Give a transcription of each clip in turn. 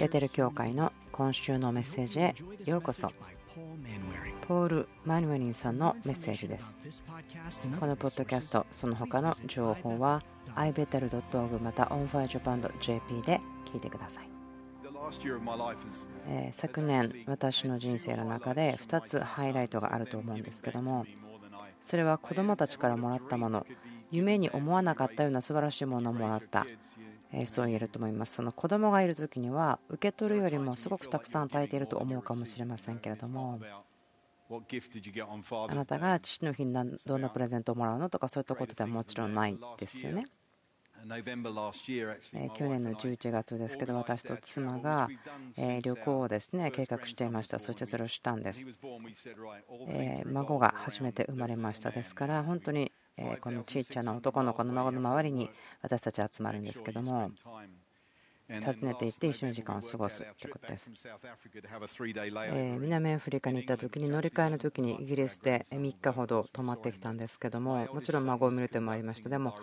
ベテル教会の今週のメッセージへようこそ。ポール・マヌエリンさんのメッセージです。このポッドキャストその他の情報は ibetel.org また onfirejapan.jp で聞いてください。え昨年私の人生の中で2つハイライトがあると思うんですけどもそれは子どもたちからもらったもの。夢に思わなかったような素晴らしいものをもらったそう言えると思います。その子供がいる時には受け取るよりもすごくたくさん与えていると思うかもしれませんけれども。あなたが父の日にどんなプレゼントをもらうのとかそういったことではもちろんないですよね。去年の11月ですけど私と妻が旅行をですね計画していました。そしてそれをしたんです。孫が初めて生まれました。ですから本当にこのちっちゃな男の子の孫の周りに私たち集まるんですけども訪ねていって一緒に時間を過ごすということです。南アフリカに行った時に乗り換えの時にイギリスで3日ほど泊まってきたんですけどももちろん孫を見る手もありましたでも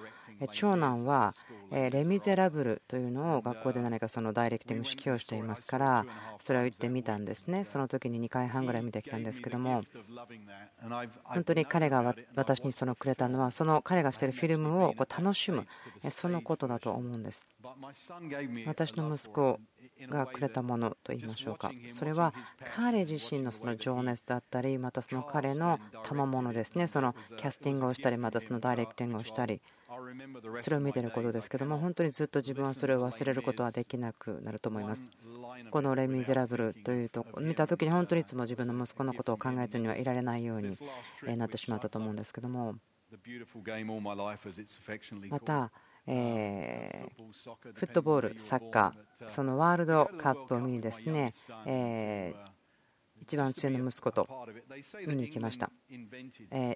長男はレ・ミゼラブルというのを学校で何かそのダイレクティング指揮をしていますからそれを言ってみたんですね。その時に2回半ぐらい見てきたんですけども本当に彼が私にそのくれたのはその彼がしているフィルムをこう楽しむそのことだと思うんです。私の息子がくれたものと言いましょうか。それは彼自身のその情熱だったりまたその彼の賜物ですね。そのキャスティングをしたりまたそのダイレクティングをしたり。それを見てることですけども本当にずっと自分はそれを忘れることはできなくなると思います。この「レ・ミゼラブル」というと見た時に本当にいつも自分の息子のことを考えずにはいられないようになってしまったと思うんですけども。またえフットボール、サッカー、そのワールドカップにですね、え一番強いの息子と見に行きました。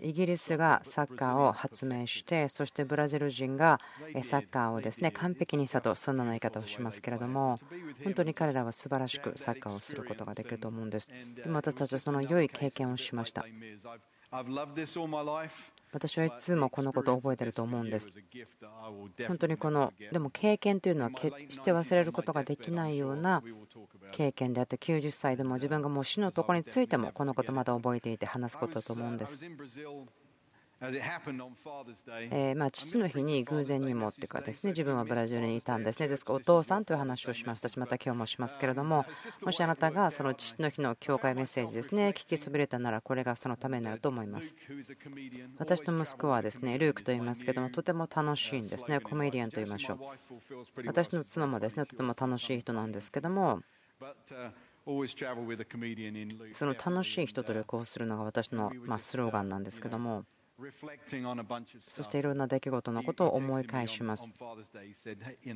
イギリスがサッカーを発明して、そしてブラジル人がサッカーをですね完璧にしたと、そんな言い方をしますけれども、本当に彼らは素晴らしくサッカーをすることができると思うんです。でも私たちはその良い経験をしました。私はいつもこのことを覚えてると思うんです。本当にこの、でも経験というのは決して忘れることができないような経験であって、90歳でも自分がもう死のところについてもこのことまだ覚えていて話すことだと思うんです。えまあ父の日に偶然にもっていうかですね自分はブラジルにいたんです。ねですからお父さんという話をしましたしまた今日もしますけれどももしあなたがその父の日の教会メッセージですね聞きそびれたならこれがそのためになると思います。私の息子はですねルークと言いますけどもとても楽しいんですねコメディアンと言いましょう。私の妻もですねとても楽しい人なんですけどもその楽しい人と旅行するのが私のまスローガンなんですけどもそしていろんな出来事のことを思い返します。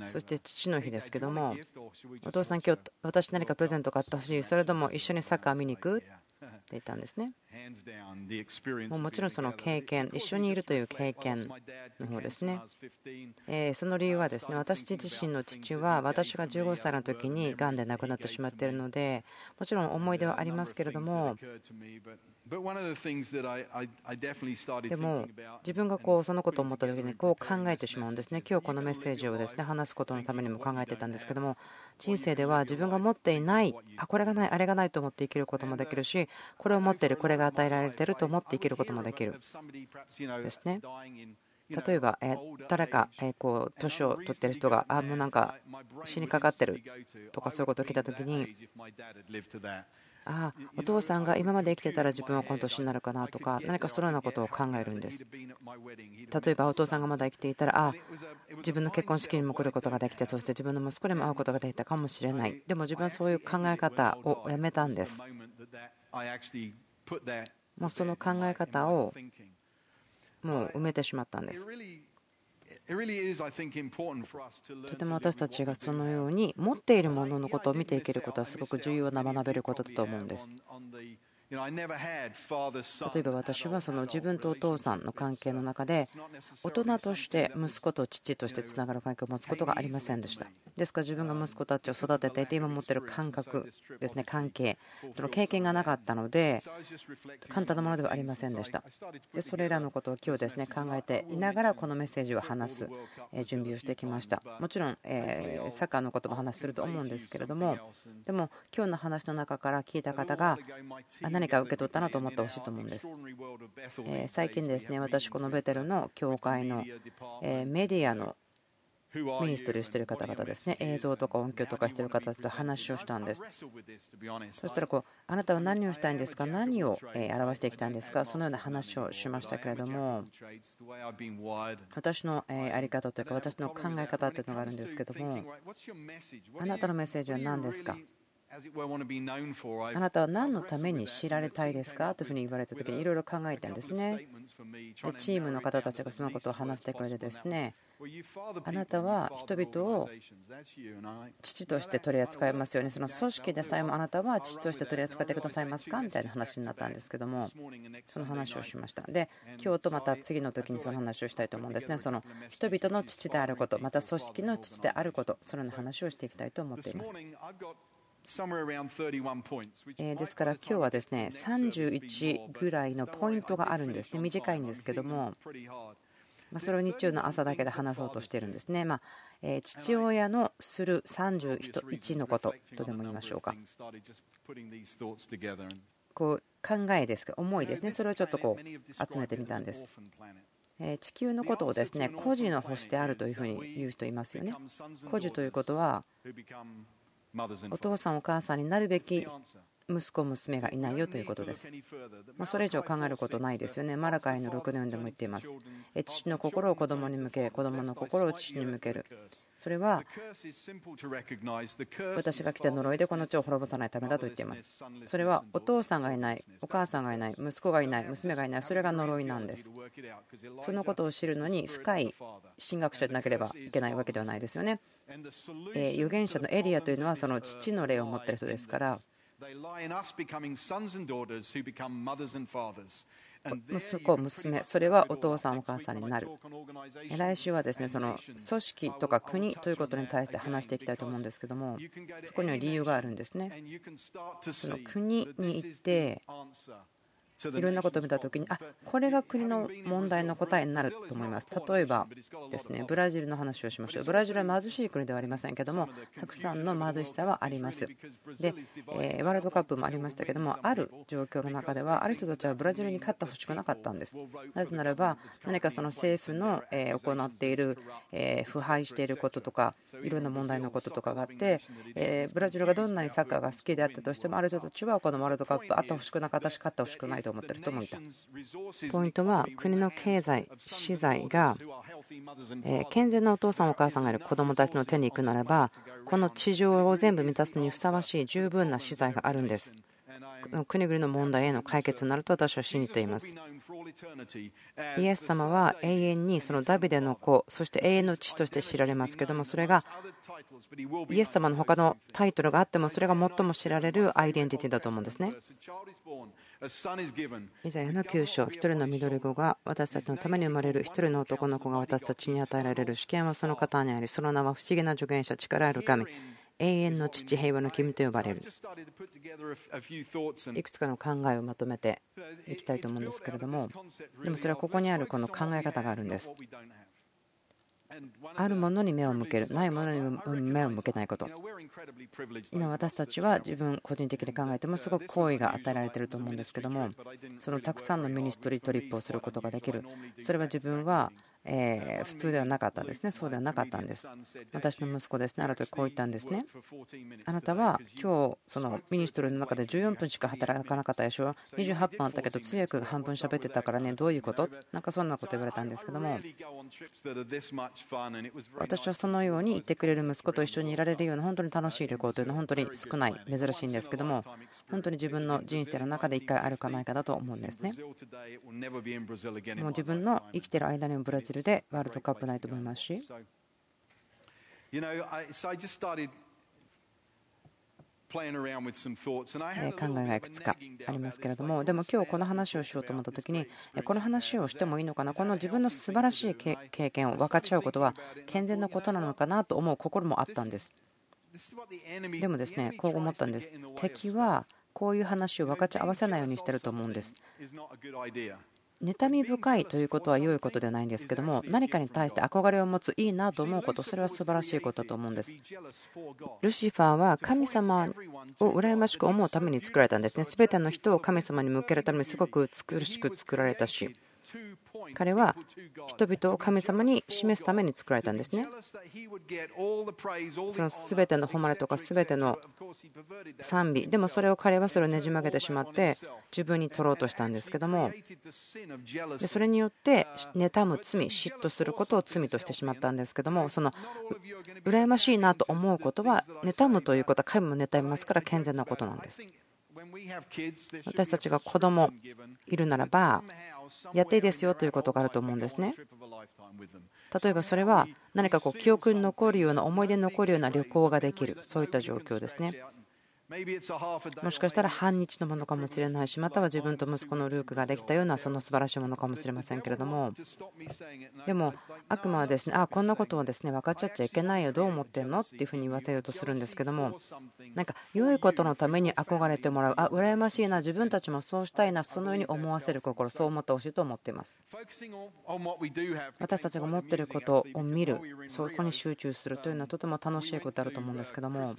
そして父の日ですけども、お父さん、今日私何かプレゼント買ってほしい、それとも一緒にサッカー見に行く？って言ったんですね。もうもちろんその経験、一緒にいるという経験の方ですね。その理由はですね、私自身の父は私が15歳の時にがんで亡くなってしまっているので、もちろん思い出はありますけれども、でも自分がこうそのことを思った時にこう考えてしまうんですね。今日このメッセージをですね話すことのためにも考えてたんですけども人生では自分が持っていないあこれがないあれがないと思って生きることもできるしこれを持っているこれが与えられていると思って生きることもできる。ですね。例えば誰かこう年を取ってる人があもうなんか死にかかってるとかそういうことを聞いた時にああお父さんが今まで生きてたら自分はこの年になるかなとか何かそのようなことを考えるんです。例えばお父さんがまだ生きていたらああ自分の結婚式にも来ることができてそして自分の息子にも会うことができたかもしれない。でも自分はそういう考え方をやめたんです。もうその考え方をもう埋めてしまったんですとても私たちがそのように持っているもののことを見ていけることはすごく重要な学べることだと思うんです。例えば私はその自分とお父さんの関係の中で大人として息子と父としてつながる関係を持つことがありませんでした。ですから自分が息子たちを育てていて今持っている感覚ですね関係。その経験がなかったので簡単なものではありませんでした。でそれらのことを今日ですね考えていながらこのメッセージを話す準備をしてきました。もちろんえサッカーのことも話すると思うんですけれどもでも今日の話の中から聞いた方が何か受け取ったなと思ってほしいと思うんです。最近ですね私このベテルの教会のメディアのミニストリーをしている方々ですね映像とか音響とかしている方と話をしたんです。そしたらこうあなたは何をしたいんですか？何を表していきたいんですか？そのような話をしましたけれども私の在り方というか私の考え方というのがあるんですけどもあなたのメッセージは何ですか？あなたは何のために知られたいですか？というふうに言われた時にいろいろ考えたんですね。チームの方たちがそのことを話してくれてですね。あなたは人々を父として取り扱いますようにその組織でさえもあなたは父として取り扱ってくださいますか？みたいな話になったんですけどもその話をしました。で今日とまた次の時にその話をしたいと思うんですね。その人々の父であることまた組織の父であることそのような話をしていきたいと思っていますですから今日はですね31ぐらいのポイントがあるんですね。短いんですけども。それを日中の朝だけで話そうとしているんですね。まあ父親のする31のこととでも言いましょうか。こう考えですか思いですね。それをちょっとこう集めてみたんです。地球のことをですね孤児の星であるというふうに言う人いますよね。孤児ということはお父さんお母さんになるべき息子娘がいないよということです。もうそれ以上考えることないですよね。マラカイの6年でも言っています。父の心を子供に向け、子供の心を父に向ける。それは私が来た呪いでこの地を滅ぼさないためだと言っています。それはお父さんがいない、お母さんがいない、息子がいない、娘がいない、それが呪いなんです。そのことを知るのに深い神学者でなければいけないわけではないですよね。預言者のエリアというのはその父の霊を持っている人ですから。息子、娘、それはお父さん、お母さんになる。来週はですねその組織とか国ということに対して話していきたいと思うんですけども、そこには理由があるんですね。その国に行っていろんなことを見た時にあこれが国の問題の答えになると思います。例えばですねブラジルの話をしましょう。ブラジルは貧しい国ではありませんけどもたくさんの貧しさはあります。でワールドカップもありましたけどもある状況の中ではある人たちはブラジルに勝ってほしくなかったんです。なぜならば何かその政府の行っている腐敗していることとかいろんな問題のこととかがあってブラジルがどんなにサッカーが好きであったとしてもある人たちはこのワールドカップあってほしくなかったし勝ってほしくないと思ってる人もいたポイントは国の経済資材が健全なお父さんお母さんがいる子どもたちの手に行くならばこの地上を全部満たすにふさわしい十分な資材があるんです。国々の問題への解決になると私は信じています。イエス様は永遠にそのダビデの子そして永遠の父として知られますけどもそれがイエス様の他のタイトルがあってもそれが最も知られるアイデンティティだと思うんですね。イザヤの9章、一人の緑子が私たちのために生まれる、一人の男の子が私たちに与えられる、主権はその方にあり、その名は不思議な助言者、力ある神、永遠の父、平和の君と呼ばれる。いくつかの考えをまとめていきたいと思うんですけれども、でもそれはここにあるこの考え方があるんです。あるものに目を向ける、ないものに目を向けないこと。今、私たちは自分個人的に考えてもすごく好意が与えられていると思うんですけども、そのたくさんの ministry trip をすることができる、それは自分はえ普通ではなかったんですね。そうではなかったんです。私の息子ですね、ある時こう言ったんですね。あなたは今日、その ministry の中で14分しか働かなかったでしょ。28分あったけど、通訳が半分喋ってたからね、どういうこと？なんかそんなこと言われたんですけども、私はそのように言ってくれる息子と一緒にいられるような本当に楽しい旅行というのは本当に少ない、珍しいんですけども、本当に自分の人生の中で1回あるかないかだと思うんですね。もう自分の生きてる間にもブラジルジルでワールドカップないと思いますし。考えがいくつかありますけれども。でも今日この話をしようと思った時にこの話をしてもいいのかな？この自分の素晴らしい経験を分かち合うことは健全なことなのかなと思う心もあったんです。でもですねこう思ったんです。敵はこういう話を分かち合わせないようにしてると思うんです妬み深いということは良いことではないんですけども何かに対して憧れを持ついいなと思うことそれは素晴らしいことだと思うんです。ルシファーは神様を羨ましく思うために作られたんですね。全ての人を神様に向けるためにすごく美しく作られたし彼は人々を神様に示すために作られたんですね。その全ての誉れとか全ての賛美でもそれを彼はそれをねじ曲げてしまって自分に取ろうとしたんですけどもそれによって妬む罪嫉妬することを罪としてしまったんですけどもその羨ましいなと思うことは妬むということは神も妬みますから健全なことなんです。私たちが子供いるならばやっていいですよということがあると思うんですね。例えばそれは何かこう記憶に残るような思い出に残るような旅行ができるそういった状況ですね。もしかしたら半日のものかもしれないしまたは自分と息子のルークができたようなその素晴らしいものかもしれませんけれども。でも悪魔はですねあこんなことをですね分かっちゃっちゃいけないよどう思ってんのっていうふうに言わせようとするんですけども。なんか良いことのために憧れてもらうあ羨ましいな自分たちもそうしたいなそのように思わせる心そう思ってほしいと思っています。私たちが持っていることを見るそこに集中するというのはとても楽しいことあると思うんですけども。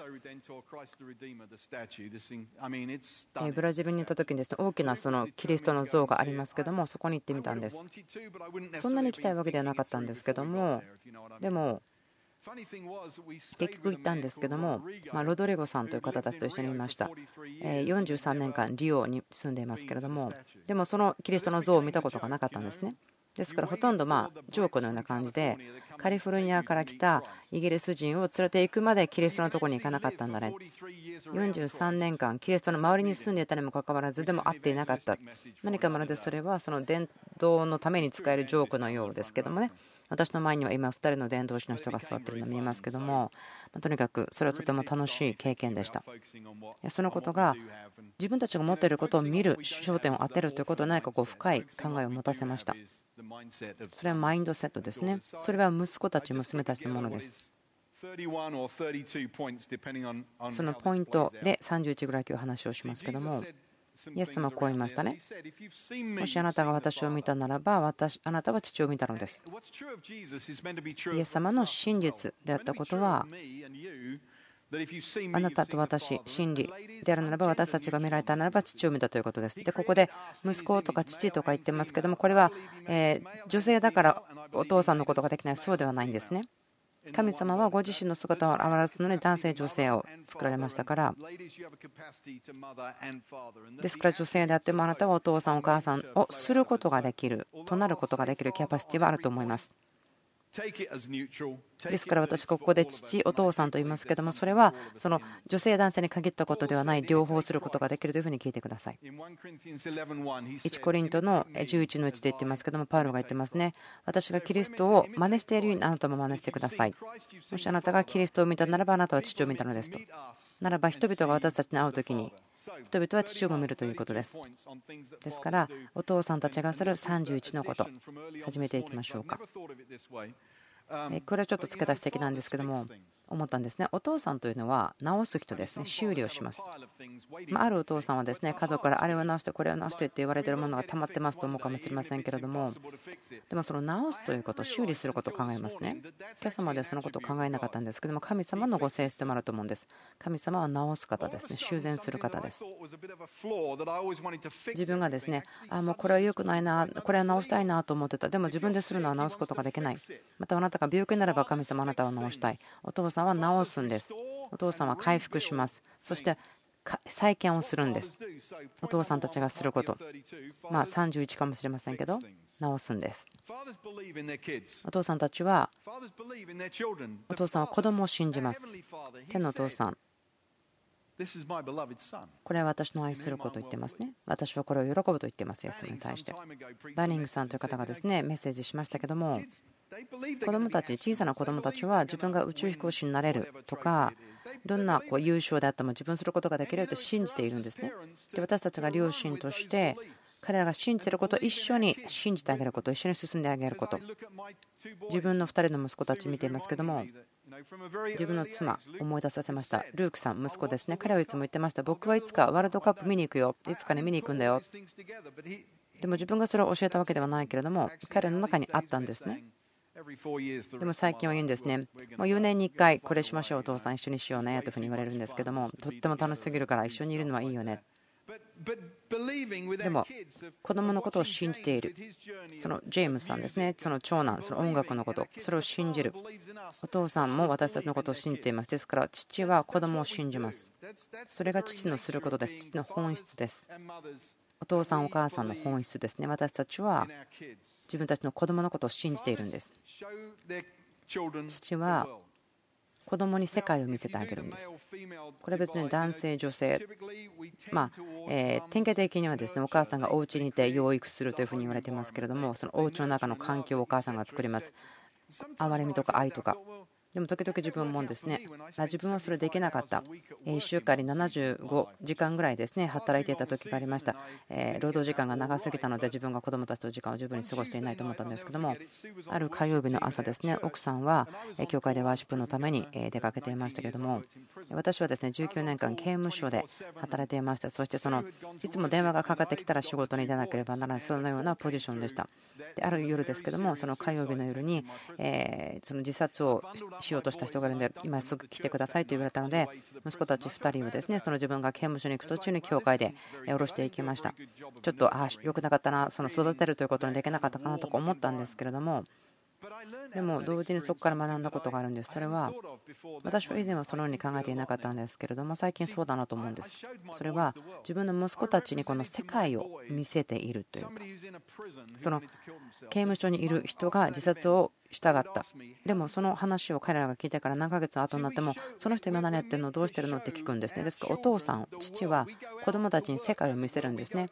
ブラジルに行った時にですね大きなそのキリストの像がありますけどもそこに行ってみたんです。そんなに行きたいわけではなかったんですけどもでも結局行ったんですけども、まロドレゴさんという方たちと一緒にいました。43年間リオに住んでいますけれどもでもそのキリストの像を見たことがなかったんですねですからほとんどまあジョークのような感じでカリフォルニアから来たイギリス人を連れて行くまでキリストのところに行かなかったんだね。43年間キリストの周りに住んでいたにもかかわらずでも会っていなかった。何かまるでそれはその伝道のために使えるジョークのようですけどもね。私の前には今2人の伝道師の人が座っているの見えますけどもとにかくそれはとても楽しい経験でした。そのことが自分たちが持っていることを見る焦点を当てるということは何かこう深い考えを持たせました。それはマインドセットですね。それは息子たち娘たちのものです。そのポイントで31ぐらい今日話をしますけどもイエス様はこう言いましたね。もしあなたが私を見たならば私、あなたは父を見たのです。イエス様の真実であったことは、あなたと私、真理であるならば私たちが見られたならば父を見たということです。で、ここで息子とか父とか言ってますけども、これは女性だからお父さんのことができない、そうではないんですね。神様はご自身の姿を表すのに男性、女性を作られましたからですから女性であってもあなたはお父さん、お母さんをすることができるとなることができるキャパシティはあると思います。ですから私ここで父お父さんと言いますけどもそれはその女性男性に限ったことではない両方することができるというふうに聞いてください1コリントの11の1で言ってますけどもパウロが言ってますね私がキリストを真似しているようにあなたも真似してくださいもしあなたがキリストを見たならばあなたは父を見たのですとならば人々が私たちに会う時に人々は父をも見るということですですからお父さんたちがする31のこと始めていきましょうかこれはちょっと付け出し的なんですけども。思ったんですね。お父さんというのは直す人ですね。修理をします、まあ、るお父さんはですね家族からあれを直してこれを直してって言われているものが溜まってますと思うかもしれませんけれども。でもその直すということ修理することを考えますね。今朝までそのことを考えなかったんですけども神様のご性質でもあると思うんです。神様は直す方ですね。修繕する方です。自分がですねあもうこれは良くないなこれは直したいなと思ってた。でも自分でするのは直すことができないまたあなたが病気になれば神様あなたを治したいお父さんは治すんです。お父さんは回復します。そして再建をするんです。お父さんたちがすること。まあ31かもしれませんけど治すんです。お父さんたちはお父さんは子供を信じます。天のお父さん。これは私の愛すること言ってますね。私はこれを喜ぶと言ってます、イエスに対して。バニングさんという方がですねメッセージしましたけども、子供たち、小さな子供たちは自分が宇宙飛行士になれるとか、どんなこう優勝であっても自分することができると信じているんですね。で私たちが両親として彼らが信じていることを一緒に信じてあげること一緒に進んであげること。自分の2人の息子たち見ていますけども自分の妻思い出させました。ルークさん息子ですね。彼はいつも言ってました。僕はいつかワールドカップ見に行くよ。いつかね見に行くんだよ。でも自分がそれを教えたわけではないけれども彼の中にあったんですね。でも最近は言うんですね、もう4年に1回これしましょう、お父さん一緒にしようねというふうに言われるんですけども、とっても楽しすぎるから一緒にいるのはいいよね。でも子供のことを信じている。そのジェームスさんですね。その長男その音楽のこと。それを信じる。お父さんも私たちのことを信じています。ですから父は子供を信じます。それが父のすることです。父の本質です。お父さんお母さんの本質ですね。私たちは自分たちの子供のことを信じているんです父は子供に世界を見せてあげるんです。これは別に男性、女性、まあえ典型的にはですねお母さんがお家にいて養育するというふうに言われていますけれども、そのお家の中の環境をお母さんが作ります。憐れみとか愛とか、でも時々自分もですね、自分はそれできなかった、1週間に75時間ぐらいですね働いていた時がありました、労働時間が長すぎたので、自分が子供たちと時間を十分に過ごしていないと思ったんですけども、ある火曜日の朝ですね、奥さんは教会でワーシップのために出かけていましたけれども、私はですね19年間、刑務所で働いていました、そしてそのいつも電話がかかってきたら仕事に出なければならない、そのようなポジションでした。である夜ですけども、その火曜日の夜に、その自殺をしようとした人がいるので、今すぐ来てくださいと言われたので、息子たち2人をですねその自分が刑務所に行く途中に教会で降ろしていきました。ちょっと、ああ、良くなかったな、その育てるということにできなかったかなとか思ったんですけれども、でも同時にそこから学んだことがあるんです。それは私は以前はそのように考えていなかったんですけれども最近そうだなと思うんです。それは自分の息子たちにこの世界を見せているというかその刑務所にいる人が自殺をしたかった。でもその話を彼らが聞いてから何ヶ月後になってもその人今何やってるのどうしてるのって聞くんですね。ですからお父さん父は子供たちに世界を見せるんですね。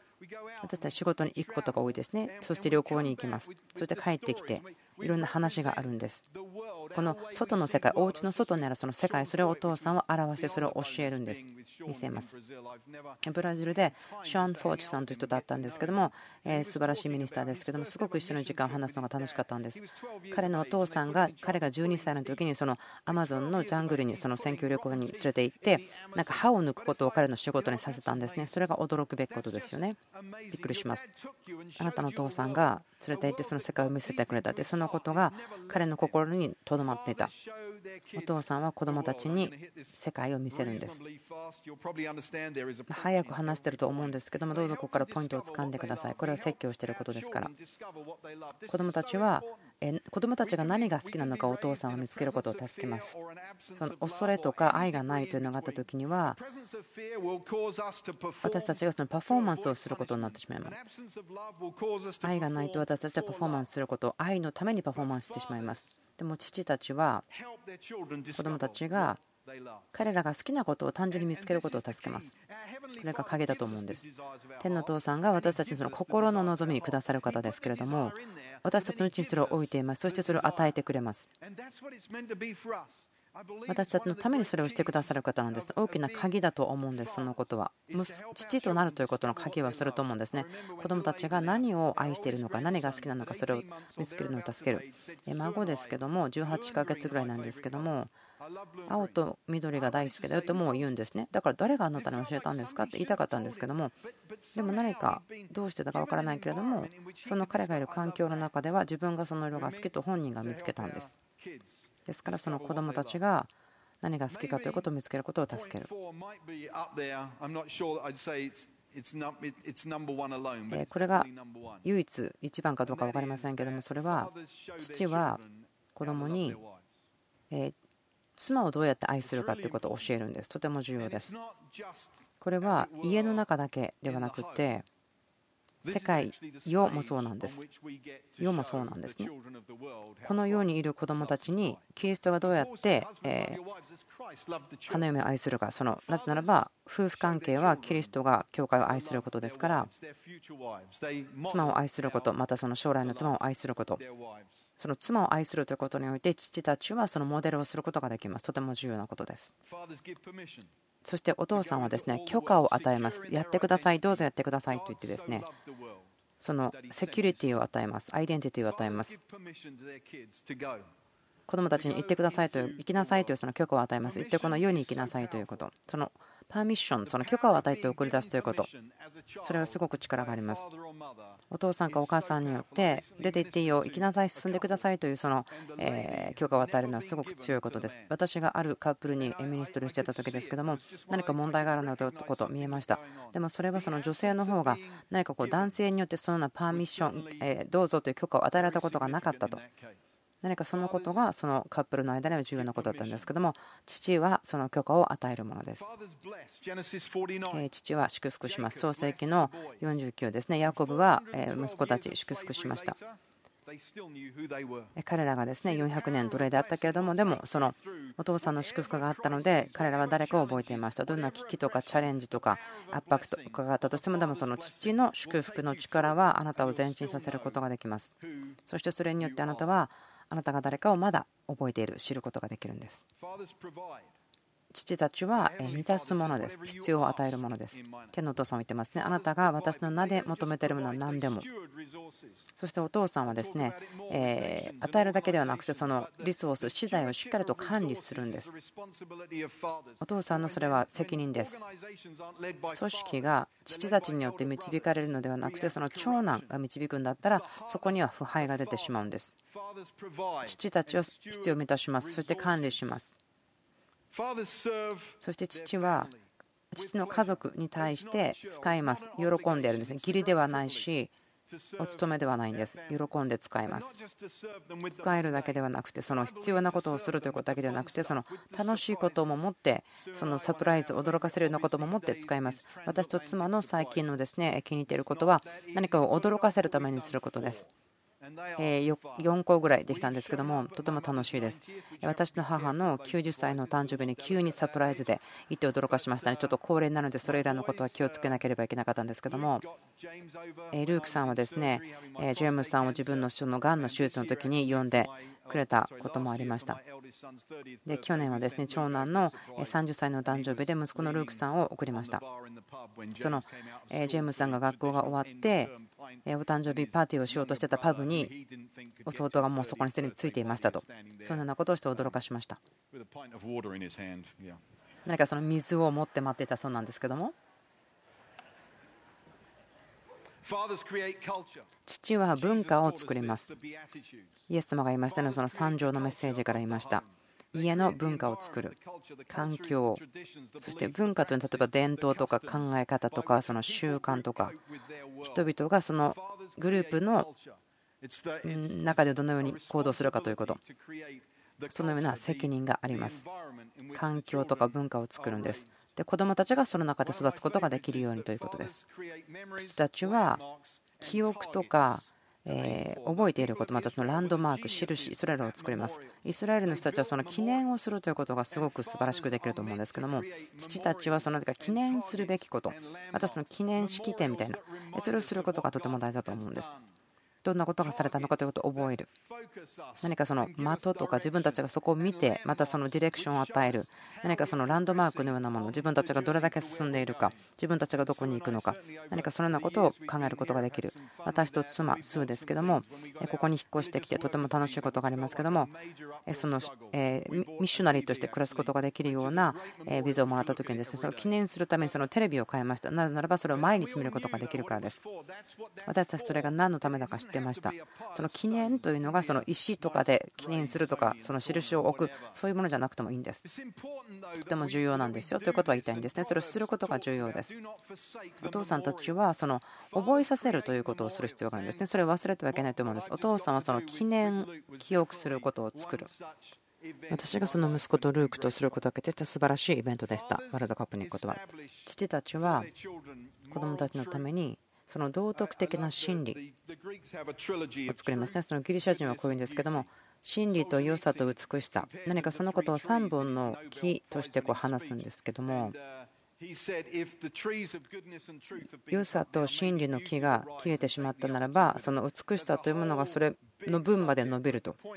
私たち仕事に行くことが多いですね。そして旅行に行きます。そして帰ってきていろんな話があるんです。この外の世界お家の外にあるその世界それをお父さんは表してそれを教えるんです。見せます。ブラジルでショーン・フォーチさんという人だったんですけどもえ素晴らしいミニスターですけどもすごく一緒の時間を話すのが楽しかったんです。彼のお父さんが彼が12歳の時にそのアマゾンのジャングルにその選挙旅行に連れて行ってなんか歯を抜くことを彼の仕事にさせたんですね。それが驚くべきことですよね。びっくりします。あなたのお父さんが連れて行ってその世界を見せてくれたってそのことが彼の心にとどまっていた。お父さんは子供たちに世界を見せるんです。早く話してると思うんですけどもどうぞここからポイントをつかんでください。これは説教してることですから。子供たちは子供たちが何が好きなのかお父さんを見つけることを助けます。その恐れとか愛がないというのがあった時には私たちがそのパフォーマンスをすることになってしまいます。愛がないと私たちはパフォーマンスすること愛のためにパフォーマンスしてしまいますでも父たちは子供たちが彼らが好きなことを単純に見つけることを助けます。それが影だと思うんです。天の父さんが私たちにその心の望みにくださる方ですけれども、私たちのうちにそれを置いています。そしてそれを与えてくれます。私たちのためにそれをしてくださる方なんです。大きな鍵だと思うんです、そのことは。父となるということの鍵はそれと思うんですね。子供たちが何を愛しているのか、何が好きなのか、それを見つけるのを助ける。孫ですけども、18ヶ月ぐらいなんですけども、青と緑が大好きだよともう言うんですねだから誰があなたに教えたんですかって言いたかったんですけどもでも何かどうしてだかわからないけれどもその彼がいる環境の中では自分がその色が好きと本人が見つけたんですですからその子どもたちが何が好きかということを見つけることを助ける。これが唯一一番かどうか分かりませんけどもそれは父は子供に妻をどうやって愛するかということを教えるんです。とても重要です。これは家の中だけではなくて、世界、世もそうなんです。世もそうなんですね。この世にいる子どもたちに、キリストがどうやって、花嫁を愛するか、そのなぜならば、夫婦関係はキリストが教会を愛することですから、妻を愛すること、またその将来の妻を愛すること、その妻を愛するということにおいて父たちはそのモデルをすることができます。とても重要なことです。そしてお父さんはですね許可を与えます。やってください。どうぞやってください。と言ってですねそのセキュリティを与えます。アイデンティティを与えます子供たちに行ってくださいという行きなさいというその許可を与えます。行ってこの世に行きなさいということ。そのパーミッションその許可を与えて送り出すということ。それはすごく力があります。お父さんかお母さんによって出て行っていいよ行きなさい進んでくださいというその許可を与えるのはすごく強いことです。私があるカップルにミニストリーしてた時ですけども何か問題があるなということ見えました。でもそれはその女性の方が何かこう男性によってそのようなパーミッションどうぞという許可を与えられたことがなかったと。何かそのことがそのカップルの間では重要なことだったんですけども父はその許可を与えるものです。父は祝福します。創世記の49ですね。ヤコブは息子たち祝福しました。彼らがですね400年奴隷であったけれどもでもそのお父さんの祝福があったので彼らは誰かを覚えていました。どんな危機とかチャレンジとか圧迫とかがあったとしてもでもその父の祝福の力はあなたを前進させることができます。そしてそれによってあなたはあなたが誰かをまだ覚えている知ることができるんです。父たちは満たすものです。必要を与えるものです。天のお父さんは言ってますね。あなたが私の名で求めているものは何でも。そしてお父さんはですね、え与えるだけではなくて、そのリソース、資材をしっかりと管理するんです。お父さんのそれは責任です。組織が父たちによって導かれるのではなくて、その長男が導くんだったら、そこには腐敗が出てしまうんです。父たちを必要を満たします。そして管理します。そして父は父の家族に対して使います。喜んでいるんですね。義理ではないし、お勤めではないんです。喜んで使います。使えるだけではなくて、その必要なことをするということだけではなくて、その楽しいことも持って、そのサプライズ、驚かせるようなことも持って使います。私と妻の最近のですね気に入っていることは、何かを驚かせるためにすることです。4個ぐらいできたんですけどもとても楽しいです。私の母の90歳の誕生日に急にサプライズで行って驚かしましたね。ちょっと高齢なのでそれらのことは気をつけなければいけなかったんですけども。ルークさんはですねジェームスさんを自分ののがんの手術の時に呼んでくれたこともありました。で去年はですね長男の30歳の誕生日で息子のルークさんを送りました。そのジェームスさんが学校が終わってお誕生日パーティーをしようとしてたパブに弟がもうそこにすでについていましたと。そのようなことをして驚かしました。何かその水を持って待っていたそうなんですけども。父は文化を作ります。イエス様が言いましたのはその三条のメッセージから言いました家の文化を作る。環境。そして文化というのは例えば伝統とか考え方とかその習慣とか。人々がそのグループの中でどのように行動するかということ。そのような責任があります。環境とか文化を作るんです。で子どもたちがその中で育つことができるようにということです。父たちは記憶とかえ覚えていること、またそのランドマーク、印、それらを作ります。イスラエルの人たちはその記念をするということがすごく素晴らしくできると思うんですけども、父たちはその記念するべきこと、またその記念式典みたいな、それをすることがとても大事だと思うんです。どんなことがされたのかということを覚える。何かその的とか自分たちがそこを見てまたそのディレクションを与える。何かそのランドマークのようなもの自分たちがどれだけ進んでいるか自分たちがどこに行くのか。何かそのようなことを考えることができる。私と妻スーですけどもここに引っ越してきてとても楽しいことがありますけどもそのミッショナリーとして暮らすことができるようなビザをもらった時にですねそれを記念するためにそのテレビを変えました。なぜならばそれを毎日見ることができるからです。私たちそれが何のためだか知ってました。その記念というのがその石とかで記念するとかその印を置くそういうものじゃなくてもいいんです。とても重要なんですよ。ということは言いたいんですね。それをすることが重要です。お父さんたちはその覚えさせるということをする必要があるんですね。それを忘れてはいけないと思うんです。お父さんはその記念記憶することを作る。私がその息子とルークとすることを受けて素晴らしいイベントでした。ワールドカップに行くことは。父たちは子供たちのためにその道徳的な真理。を作りますね。そのギリシャ人はこういうんですけども、真理と良さと美しさ、何かそのことを3本の木としてこう話すんですけども、良さと真理の木が切れてしまったならばその美しさというものがそれの分まで伸びると。ポ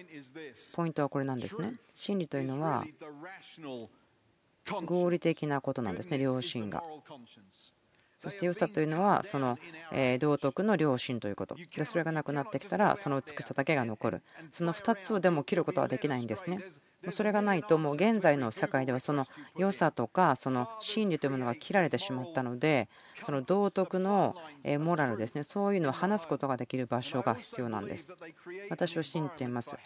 イントはこれなんですね。真理というのは合理的なことなんですね良心がそして良さというのはその道徳の良心ということ。でそれがなくなってきたらその美しさだけが残る。その2つをでも切ることはできないんですね。それがないともう現在の社会ではその良さとかその真理というものが切られてしまったのでその道徳のモラルですね。そういうのを話すことができる場所が必要なんです。私は信じています。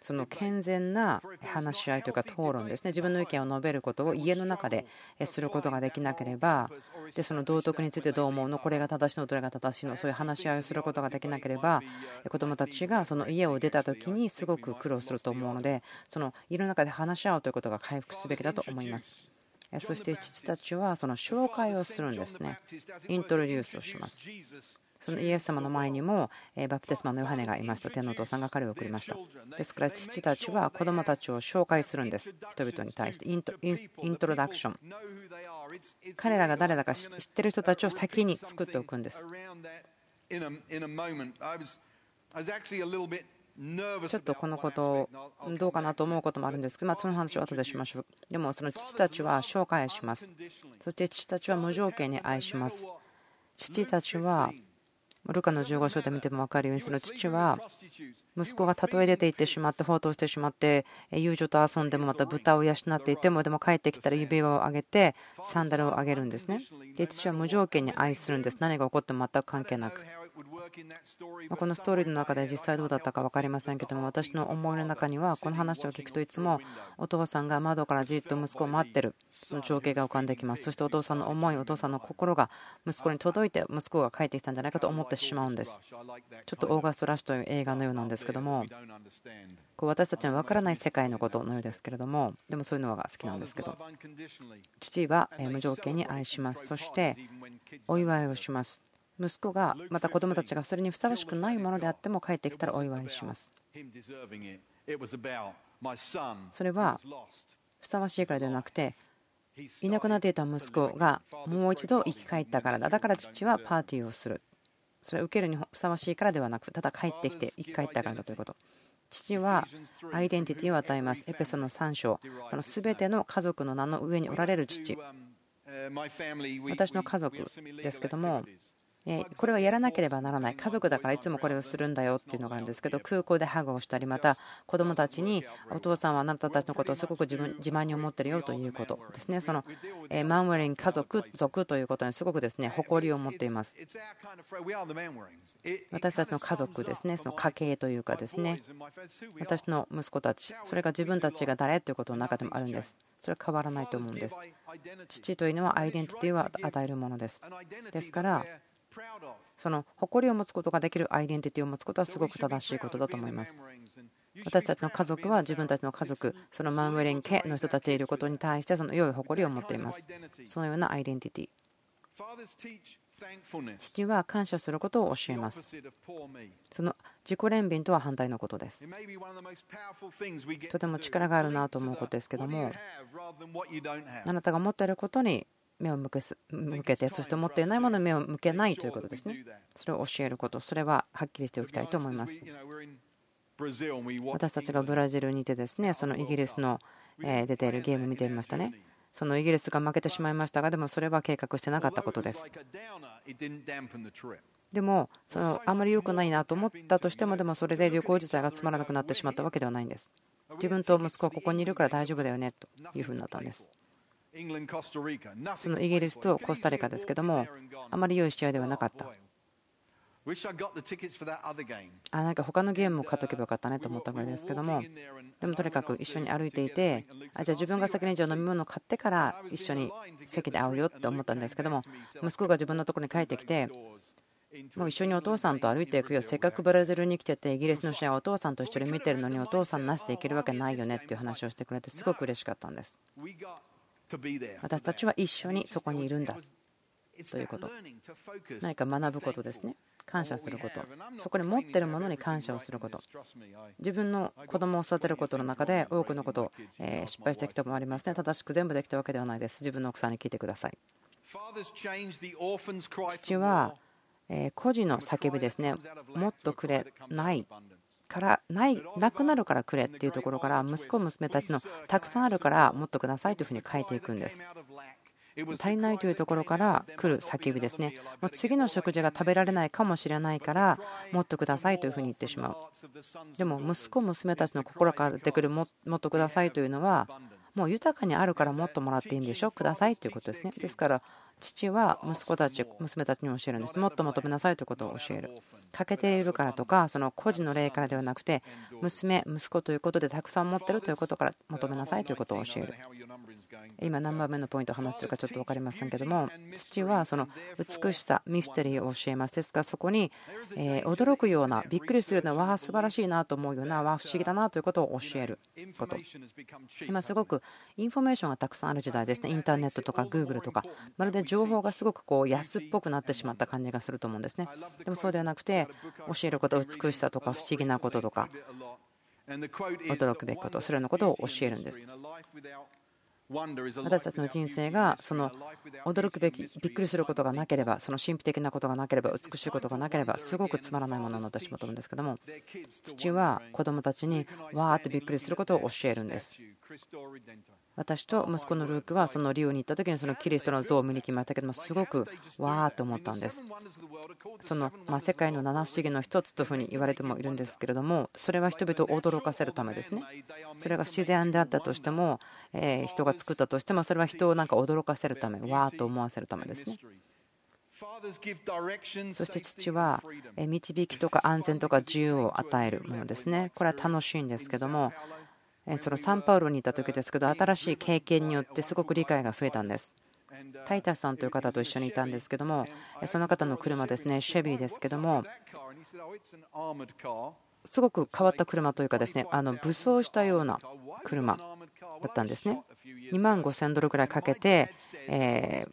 その健全な話し合いというか討論ですね。自分の意見を述べることを家の中ですることができなければでその道徳についてどう思うの？これが正しいの？どれが正しいの？そういう話し合いをすることができなければ子どもたちがその家を出た時にすごく苦労すると思うのでその家の中で話し合うということが回復すべきだと思います。そして父たちはその紹介をするんですね。イントロデュースをします。そのイエス様の前にもバプテスマのヨハネがいました。天のお父さんが彼を送りました。ですから父たちは子供たちを紹介するんです。人々に対してイントイントロダクション。彼らが誰だか知ってる人たちを先に作っておくんです。ちょっとこのことどうかなと思うこともあるんですけど、まあ、その話は後でしましょう。でもその父たちは紹介します。そして父たちは無条件に愛します。父たちはルカの15章で見ても分かるようにその父は息子がたとえ出て行ってしまって放蕩してしまって友情と遊んでもまた豚を養っていてもでも帰ってきたら指輪を上げてサンダルを上げるんですねで父は無条件に愛するんです何が起こっても全く関係なくこのストーリーの中で実際どうだったか分かりませんけども私の思いの中にはこの話を聞くといつもお父さんが窓からじっと息子を待ってるその情景が浮かんできます。そしてお父さんの思いお父さんの心が息子に届いて息子が帰ってきたんじゃないかと思ってしまうんです。ちょっとオーガストラッシュという映画のようなんですけどもこう私たちは分からない世界のことのようですけれどもでもそういうのが好きなんですけど父は無条件に愛します。そしてお祝いをします。息子がまた子供たちがそれにふさわしくないものであっても帰ってきたらお祝いします。それはふさわしいからではなくていなくなっていた息子がもう一度生き返ったからだ。だから父はパーティーをする。それを受けるにふさわしいからではなくただ帰ってきて生き返ったからだということ。父はアイデンティティを与えます。エペソの3章。その全ての家族の名の上におられる父。私の家族ですけどもこれはやらなければならない。家族だからいつもこれをするんだよっていうのがあるんですけど空港でハグをしたりまた子供たちにお父さんはあなたたちのことをすごく自分自慢に思ってるよということですね。そのマンウェリン家族族ということにすごくですね誇りを持っています。私たちの家族ですね。その家系というかですね。私の息子たち。それが自分たちが誰ということの中でもあるんです。それは変わらないと思うんです。父というのはアイデンティティを与えるものです。ですからその誇りを持つことができるアイデンティティを持つことはすごく正しいことだと思います。私たちの家族は自分たちの家族、そのマンウェレン家の人たちいることに対してその良い誇りを持っています。そのようなアイデンティティ。父は感謝することを教えます。その自己憐憫とは反対のことです。とても力があるなと思うことですけども、あなたが持っていることに目を向け向けてそして持っていないものに目を向けないということですね。それを教えることそれははっきりしておきたいと思います。私たちがブラジルにいてですねそのイギリスの出ているゲームを見てみましたね。そのイギリスが負けてしまいましたがでもそれは計画してなかったことです。でもそのあまり良くないなと思ったとしてもでもそれで旅行自体がつまらなくなってしまったわけではないんです。自分と息子はここにいるから大丈夫だよねというふうになったんですそのイギリスとコスタリカですけども、あまり良い試合ではなかった。あなんか他のゲームを買っとけばよかったねと思ったぐらいですけども、でもとにかく一緒に歩いていて、あじゃあ自分が先にじゃ飲み物を買ってから一緒に席で会うよって思ったんですけども、息子が自分のところに帰ってきて、もう一緒にお父さんと歩いていくよ、せっかくブラジルに来てて、イギリスの試合をお父さんと一緒に見てるのに、お父さんなしでいけるわけないよねっていう話をしてくれて、すごく嬉しかったんです。私たちは一緒にそこにいるんだ。ということ。何か学ぶことですね。感謝すること。そこに持ってるものに感謝をすること。自分の子供を育てることの中で多くのことを失敗してきたもありますね。正しく全部できたわけではないです。自分の奥さんに聞いてください。父は孤児の叫びですね。もっとくれないからないなくなるからくれっていうところから息子娘たちのたくさんあるからもっとくださいというふうに書いていくんです。足りないというところから来る叫びですね。もう次の食事が食べられないかもしれないからもっとくださいというふうに言ってしまう。でも息子娘たちの心から出てくるもっとくださいというのはもう豊かにあるからもっともらっていいんでしょ？くださいということですね。ですから父は息子たち娘たちにも教えるんです。もっと求めなさいということを教える。欠けているからとかその個人の例からではなくて娘息子ということでたくさん持っているということから求めなさいということを教える。今何番目のポイントを話してるかちょっと分かりませんけども父はその美しさミステリーを教えます。ですからそこに驚くようなびっくりするようなわあ素晴らしいなと思うようなわあ不思議だなということを教えること。今すごくインフォメーションがたくさんある時代ですね。インターネットとかグーグルとかまるで情報がすごくこう安っぽくなってしまった感じがすると思うんですね。でもそうではなくて教えること美しさとか不思議なこととか驚くべきことそれらのことを教えるんです。私たちの人生がその驚くべきびっくりすることがなければその神秘的なことがなければ美しいことがなければすごくつまらないものになってしまうと思うんですけども父は子どもたちにわーってびっくりすることを教えるんです。私と息子のルークはそのリオに行った時にそのキリストの像を見に来ましたけどもすごくわーと思ったんです。そのま世界の七不思議の一つというふうに言われてもいるんですけれどもそれは人々を驚かせるためですね。それが自然であったとしてもえ人が作ったとしてもそれは人をなんか驚かせるためわーと思わせるためですね。そして父は導きとか安全とか自由を与えるものですね。これは楽しいんですけどもそのサンパウロにいた時ですけど新しい経験によってすごく理解が増えたんです。タイタスさんという方と一緒にいたんですけどもその方の車ですねシェビーですけどもすごく変わった車というかですねあの武装したような車だったんですね。2万5000ドルぐらいかけて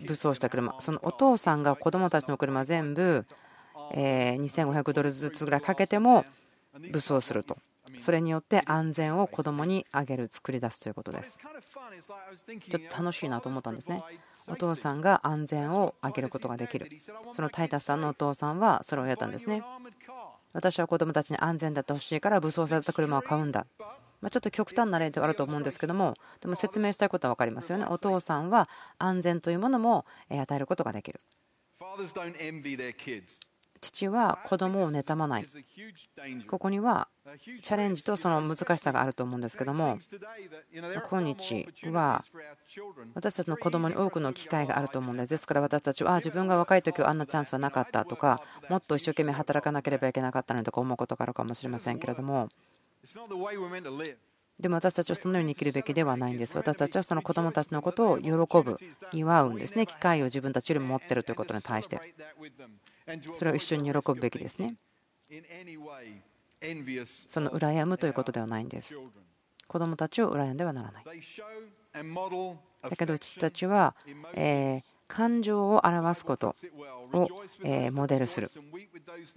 武装した車。そのお父さんが子供たちの車全部2500ドルずつぐらいかけても武装すると。それによって安全を子供にあげる作り出すということです。ちょっと楽しいなと思ったんですね。お父さんが安全をあげることができる。そのタイタスさんのお父さんはそれをやったんですね。私は子供たちに安全だってほしいから武装された車を買うんだ。まちょっと極端な例ではあると思うんですけどもでも説明したいことは分かりますよね。お父さんは安全というものも与えることができる父は子供を妬まないここにはチャレンジとその難しさがあると思うんですけども今日は私たちの子供に多くの機会があると思うんですですから私たちは自分が若い時はあんなチャンスはなかったとかもっと一生懸命働かなければいけなかったのとか思うことがあるかもしれませんけれどもでも私たちはそのように生きるべきではないんです。私たちはその子供たちのことを喜ぶ、祝うんですね。機会を自分たちよりも持っているということに対して。それを一緒に喜ぶべきですね。その羨むということではないんです。子供たちを羨んではならない。だけど父たちは、えー感情を表すことをモデルする。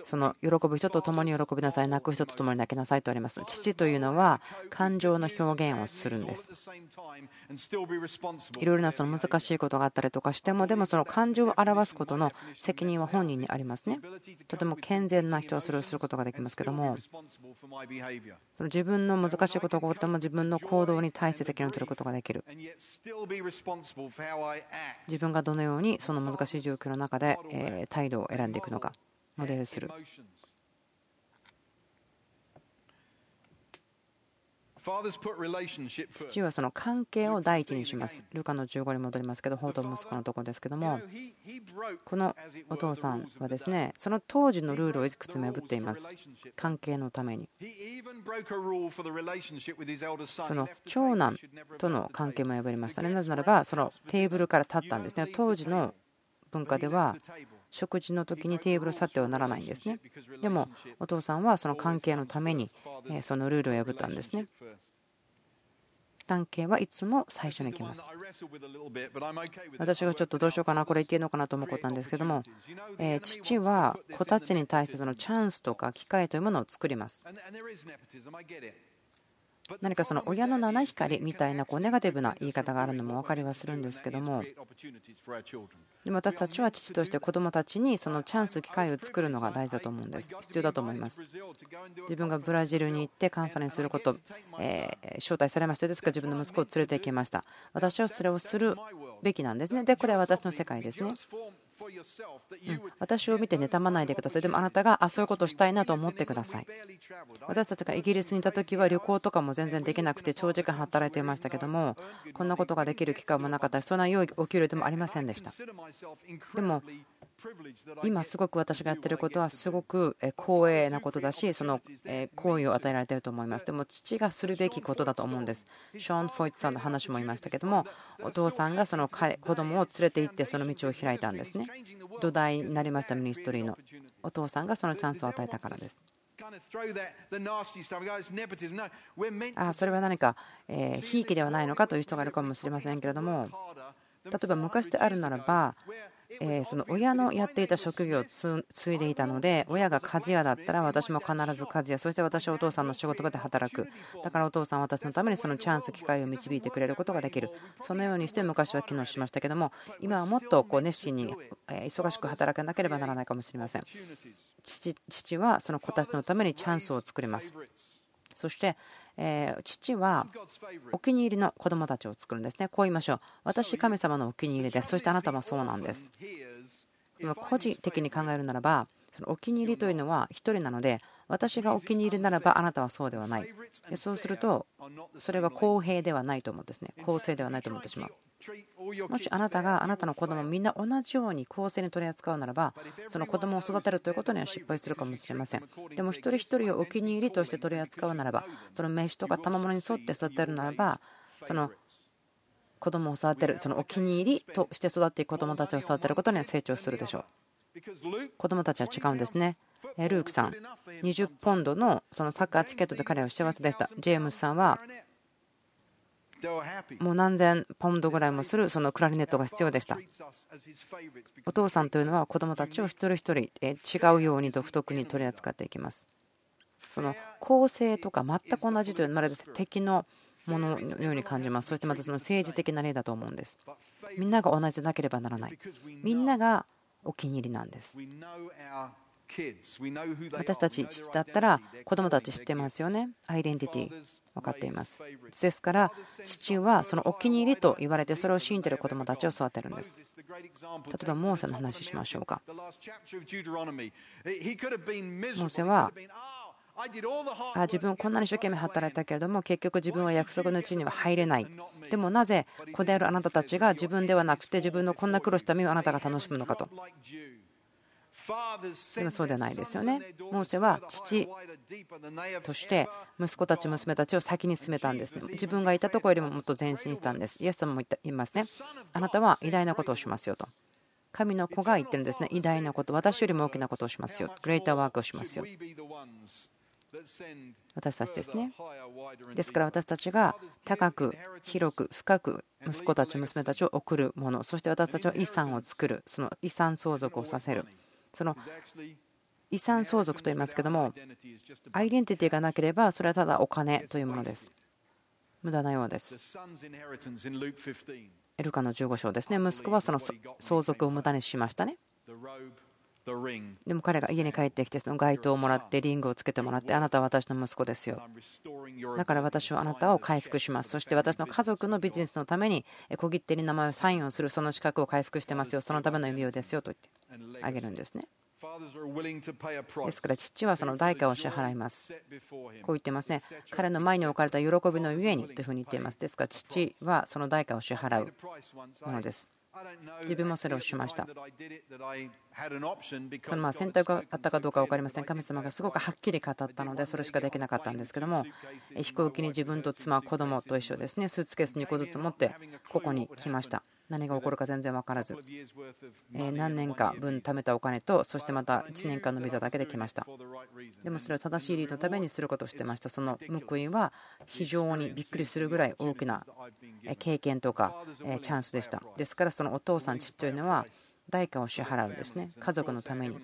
その喜ぶ人と共に喜びなさい泣く人と共に泣きなさいとあります。父というのは感情の表現をするんです。いろいろなその難しいことがあったりとかしてもでもその感情を表すことの責任は本人にありますね。とても健全な人はそれをすることができますけども。自分の難しいことが起こっても自分の行動に対して責任を取ることができる。自分がどのようにその難しい状況の中で態度を選んでいくのかモデルする父はその関係を第一にします。ルカの15に戻りますけど、法と息子のところですけども、このお父さんはですね、その当時のルールをいくつも破っています。関係のために。その長男との関係も破りましたね。なぜならば、そのテーブルから立ったんですね。当時の文化では、食事の時にテーブル去ってはならないんですね。でもお父さんはその関係のためにそのルールを破ったんですね。担系はいつも最初に来ます。私がちょっとどうしようかな、これ言っていいのかなと思うことなんですけども、え父は子たちに対してのチャンスとか機会というものを作ります。何かその親の七光みたいなこうネガティブな言い方があるのも分かりはするんですけども。でも私たちは父として子どもたちにそのチャンス機会を作るのが大事だと思うんです。必要だと思います。自分がブラジルに行ってカンファレンスすることえ招待されましたですか自分の息子を連れて行きました。私はそれをするべきなんですね。でこれは私の世界ですね、私を見て妬まないでください。でもあなたがあそういうことをしたいなと思ってください。私たちがイギリスにいた時は旅行とかも全然できなくて長時間働いていましたけどもこんなことができる機会もなかったしそんな良いお給料でもありませんでした。でも今すごく私がやっていることはすごく光栄なことだしその行為を与えられていると思います。でも父がするべきことだと思うんです。ショーン・フォイツさんの話も言いましたけどもお父さんがその子供を連れて行ってその道を開いたんですね。土台になりましたミニストリーの。お父さんがそのチャンスを与えたからです。あそれは何かひいきではないのかという人がいるかもしれませんけれども例えば昔であるならばえその親のやっていた職業を継いでいたので親が鍛冶屋だったら私も必ず鍛冶屋そして私はお父さんの仕事場で働く。だからお父さんは私のためにそのチャンス機会を導いてくれることができる。そのようにして昔は機能しましたけども今はもっとこう熱心に忙しく働かなければならないかもしれません。父はその子たちのためにチャンスを作ります。そして父はお気に入りの子供たちを作るんですね。こう言いましょう。私神様のお気に入りです。そしてあなたもそうなんです。個人的に考えるならばそのお気に入りというのは1人なので私がお気に入りならばあなたはそうではない。そうするとそれは公平ではないと思うんですね。公正ではないと思ってしまう。もしあなたがあなたの子供みんな同じように公正に取り扱うならばその子供を育てるということには失敗するかもしれません。でも一人一人をお気に入りとして取り扱うならばその飯とか賜物に沿って育てるならばその子供を育てるそのお気に入りとして育っていく子供たちを育てることには成長するでしょう。子供たちは違うんですねルークさん20ポンドのそのサッカーチケットで彼は幸せでしたジェームスさんはもう何千ポンドぐらいもするそのクラリネットが必要でした。お父さんというのは子どもたちを一人一人違うように独特に取り扱っていきます。その公正とか全く同じというまるで敵のもののように感じます。そしてまたその政治的な例だと思うんです。みんなが同じでなければならない。みんながお気に入りなんです。私たち父だったら子供たち知ってますよね。アイデンティティ分かっています。ですから父はそのお気に入りと言われてそれを信じている子供たちを育てるんです。例えばモーセの話しましょうか。モーセはあ自分はこんなに一生懸命働いたけれども結局自分は約束の地には入れないでもなぜ子であるあなたたちが自分ではなくて自分のこんな苦労した身をあなたが楽しむのかとでもそうではないですよね。モーセは父として息子たち、娘たちを先に進めたんですね。自分がいたところよりももっと前進したんです。イエス様も言いますね。あなたは偉大なことをしますよと。神の子が言ってるんですね。偉大なこと、私よりも大きなことをしますよ。グレーターワークをしますよ。私たちですね。ですから私たちが高く、広く、深く息子たち、娘たちを送るもの、そして私たちは遺産を作る、その遺産相続をさせる。その遺産相続と言いますけどもアイデンティティがなければそれはただお金というものです。無駄なようです。エルカの15章ですね。息子はその相続を無駄にしましたねでも彼が家に帰ってきてその街灯をもらってリングをつけてもらってあなたは私の息子ですよだから私はあなたを回復しますそして私の家族のビジネスのために小切手に名前をサインをするその資格を回復してますよそのための意味をですよと言ってあげるんですねですから父はその代価を支払います。こう言ってますね。彼の前に置かれた喜びのゆえにというふうに言っています。ですから父はその代価を支払うものです。自分もそれをしました。そのまあ選択があったかどうか分かりません。神様がすごくはっきり語ったので、それしかできなかったんですけども、飛行機に自分と妻、子供と一緒ですね、スーツケース2個ずつ持って、ここに来ました。何が起こるか全然分からず。何年か分貯めたお金とそしてまた1年間のビザだけで来ました。でもそれは正しい理由のためにすることをしてました。その報いは非常にびっくりするぐらい大きな経験とかチャンスでした。ですからそのお父さんちというのは代価を支払うんですね。家族のために。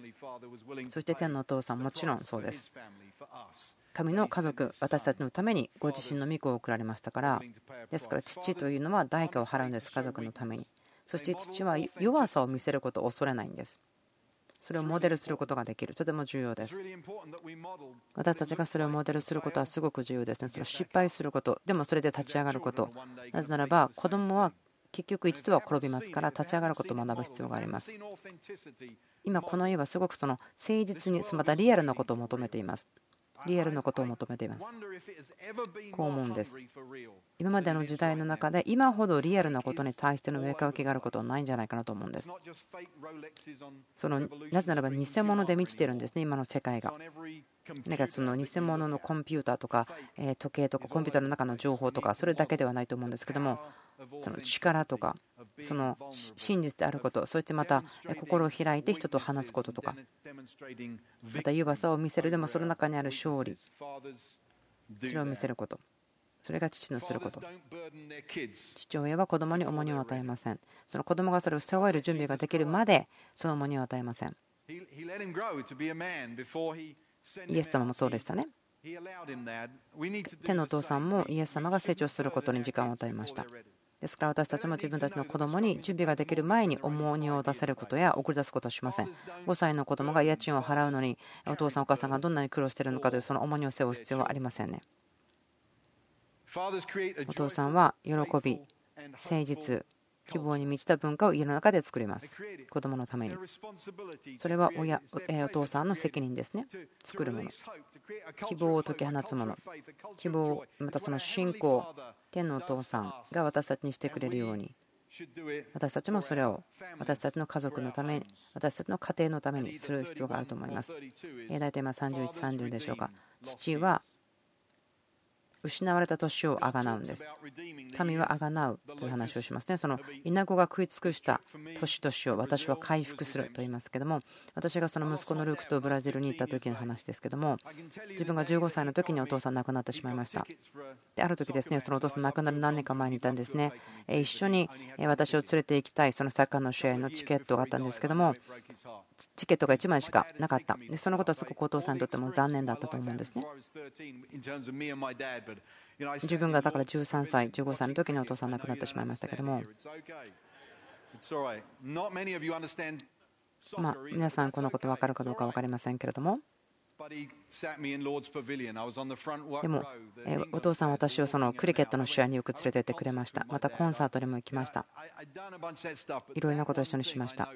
そして天のお父さんもちろんそうです神の家族私たちのためにご自身の御子を送られましたからですから父というのは代価を払うんです家族のために。そして父は弱さを見せることを恐れないんです。それをモデルすることができる。とても重要です。私たちがそれをモデルすることはすごく重要ですね。それ失敗すること。でもそれで立ち上がること。なぜならば子供は結局一度は転びますから立ち上がることを学ぶ必要があります。今この家はすごくその誠実にまたリアルなことを求めています。リアルなことを求めています。こう思うんです。今までの時代の中で今ほどリアルなことに対しての上かけがあることはないんじゃないかなと思うんです。そのなぜならば偽物で満ちてるんですね、今の世界が。なんかその偽物のコンピューターとか時計とかコンピューターの中の情報とかそれだけではないと思うんですけどもその力とかその真実であることそしてまた心を開いて人と話すこととかまた弱さを見せるでもその中にある勝利それを見せることそれが父のすること。父親は子供に重荷を与えません。その子供がそれを背負える準備ができるまでその重荷を与えません。イエス様もそうでしたね。天のお父さんもイエス様が成長することに時間を与えましたですから私たちも自分たちの子供に準備ができる前に重荷を出せることや送り出すことはしません。5歳の子供が家賃を払うのにお父さんお母さんがどんなに苦労しているのかというその重荷を背負う必要はありませんね。お父さんは喜び誠実希望に満ちた文化を家の中で作ります。子供のために。それは親お父さんの責任ですね。作るもの。希望を解き放つもの。希望またその信仰天のお父さんが私たちにしてくれるように。私たちもそれを私たちの家族のために私たちの家庭のためにする必要があると思います。大体今31、30でしょうか。父は失われた年をあがなうんです。神はあがなうという話をしますね。その稲子が食い尽くした年々を私は回復すると言いますけども、私がその息子のルークとブラジルに行った時の話ですけども、自分が15歳の時にお父さん亡くなってしまいました。で、ある時ですね、そのお父さん亡くなる何年か前にいたんですね。一緒に私を連れて行きたい、そのサッカーの試合のチケットがあったんですけども、チケットが1枚しかなかった。で、そのことはすごくお父さんにとっても残念だったと思うんですね。自分がだから13歳、15歳の時にお父さん亡くなってしまいましたけども、まあ、皆さん、このこと分かるかどうか分かりませんけれども、でも、お父さん、私をそのクリケットの試合によく連れてってくれました。またコンサートにも行きました。いろいろなことを一緒にしました。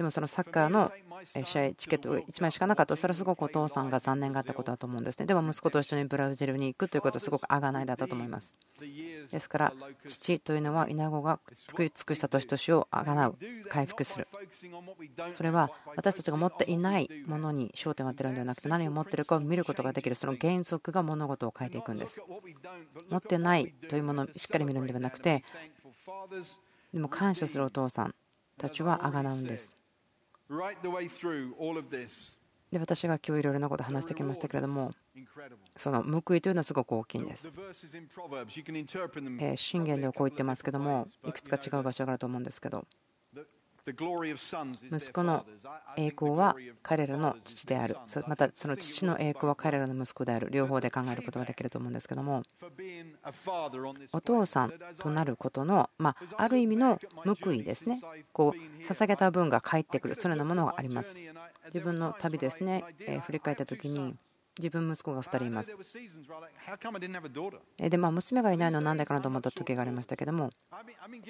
でもそのサッカーの試合チケットが1枚しかなかった、それはすごくお父さんが残念があったことだと思うんですね。でも息子と一緒にブラジルに行くということはすごくあがないだったと思います。ですから、父というのは稲子が作り尽くした年々をあがなう、回復する。それは私たちが持っていないものに焦点を当てるんではなくて、何を持っているかを見ることができる、その原則が物事を変えていくんです。持ってないというものをしっかり見るんではなくて、でも感謝するお父さんたちはあがなうんです。で私が今日いろいろなことを話してきましたけれどもその報いというのはすごく大きいんです。信玄ではこう言ってますけどもいくつか違う場所があると思うんですけど息子の栄光は彼らの父である。またその父の栄光は彼らの息子である。両方で考えることができると思うんですけども。お父さんとなることのまある意味の報いですね。こう捧げた分が返ってくる。そのようなものがあります。自分の旅ですね。振り返った時に自分息子が2人います。で、まあ、娘がいないのは何でかなと思った時がありましたけども、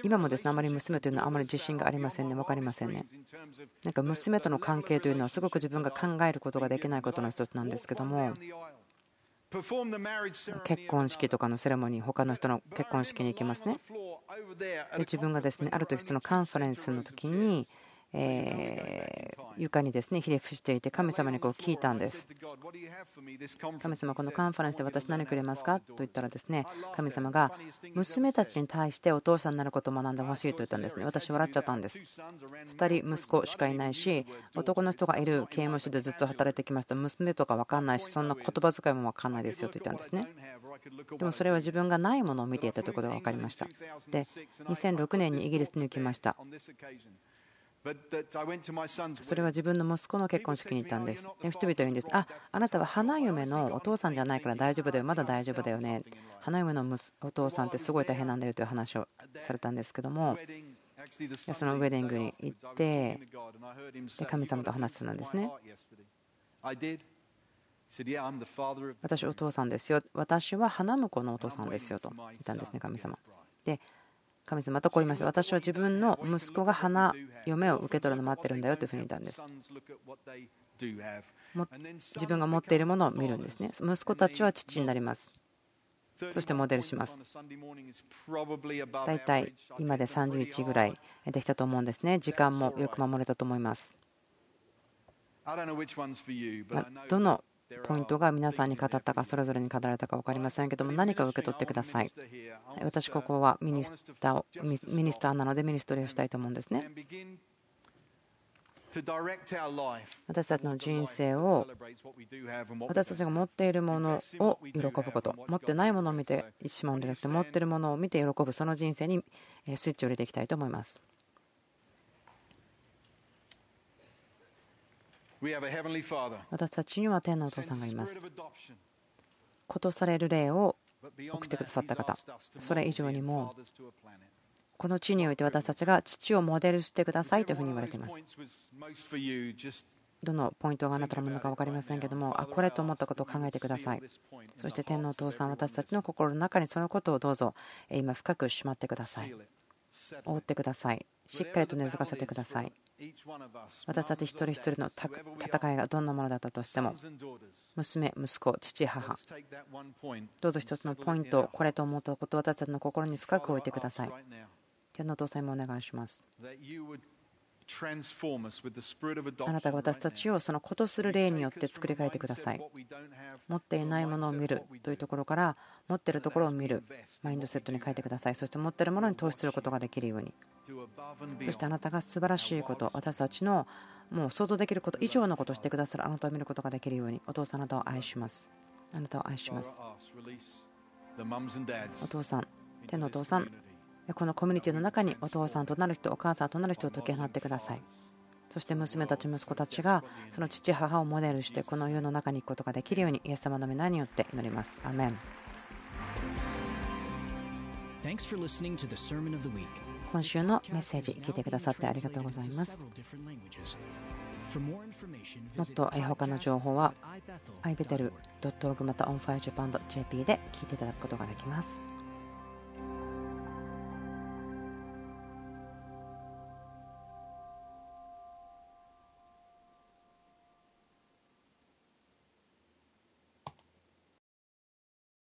今もですね、あまり娘というのはあまり自信がありませんね、分かりませんね。なんか娘との関係というのはすごく自分が考えることができないことの一つなんですけども、結婚式とかのセレモニー、他の人の結婚式に行きますね。で、自分がですね、ある時そのカンファレンスの時に、え床にですねひれ伏していて神様にこう聞いたんです。神様このカンファレンスで私何くれますか？と言ったらですね神様が娘たちに対してお父さんになることを学んでほしいと言ったんですね。私笑っちゃったんです。2人息子しかいないし男の人がいる刑務所でずっと働いてきました。娘とか分かんないしそんな言葉遣いも分かんないですよと言ったんですね。でもそれは自分がないものを見ていたということが分かりました。で2006年にイギリスに行きました。それは自分の息子の結婚式に行ったんです。人々は言うんです。あ、あなたは花嫁のお父さんじゃないから大丈夫だよ、まだ大丈夫だよね。花嫁のお父さんってすごい大変なんだよという話をされたんですけども、そのウェディングに行って、で神様と話してたんですね。私、お父さんですよ。私は花婿のお父さんですよと言ったんですね、神様。で神様とこう言いました。私は自分の息子が花嫁を受け取るのを待ってるんだよというふうに言ったんです。自分が持っているものを見るんですね。息子たちは父になります。そしてモデルします。大体今で31ぐらいできたと思うんですね。時間もよく守れたと思います。どのポイントが皆さんに語ったかそれぞれに語られたか分かりませんけども何か受け取ってください。私ここは minister minister なので ministry をしたいと思うんですね。私たちの人生を私たちが持っているものを喜ぶこと持ってないものを見てしまうんじゃなくて持っているものを見て喜ぶその人生にスイッチを入れていきたいと思います。私たちには天のお父さんがいます。ことされる霊を送ってくださった方、それ以上にも、この地において私たちが父をモデルしてくださいというふうに言われています。どのポイントがあなたのものか分かりませんけども、あ、これと思ったことを考えてください。そして天のお父さん、私たちの心の中にそのことをどうぞ今深くしまってください。覆ってください。しっかりと根付かせてください。私たち一人一人の戦いがどんなものだったとしても、娘、息子、父、母、どうぞ一つのポイント、これと思ったことを私たちの心に深く置いてください。天のお父さんもお願いします。あなたが私たちをそのことする例によって作り変えてください。持っていないものを見るというところから持っているところを見るマインドセットに変えてください。そして持っているものに投資することができるように。そしてあなたが素晴らしいこと、私たちのもう想像できること以上のことをしてくださるあなたを見ることができるように、お父さんあなたを愛します。あなたを愛します。お父さん、天のお父さん、このコミュニティの中にお父さんとなる人お母さんとなる人を解き放ってください。そして娘たち息子たちがその父母をモデルしてこの世の中に行くことができるようにイエス様の皆によって祈ります。アメン。今週のメッセージ聞いてくださってありがとうございます。もっと他の情報は ibetel.org また onfirejapan.jp で聞いていただくことができます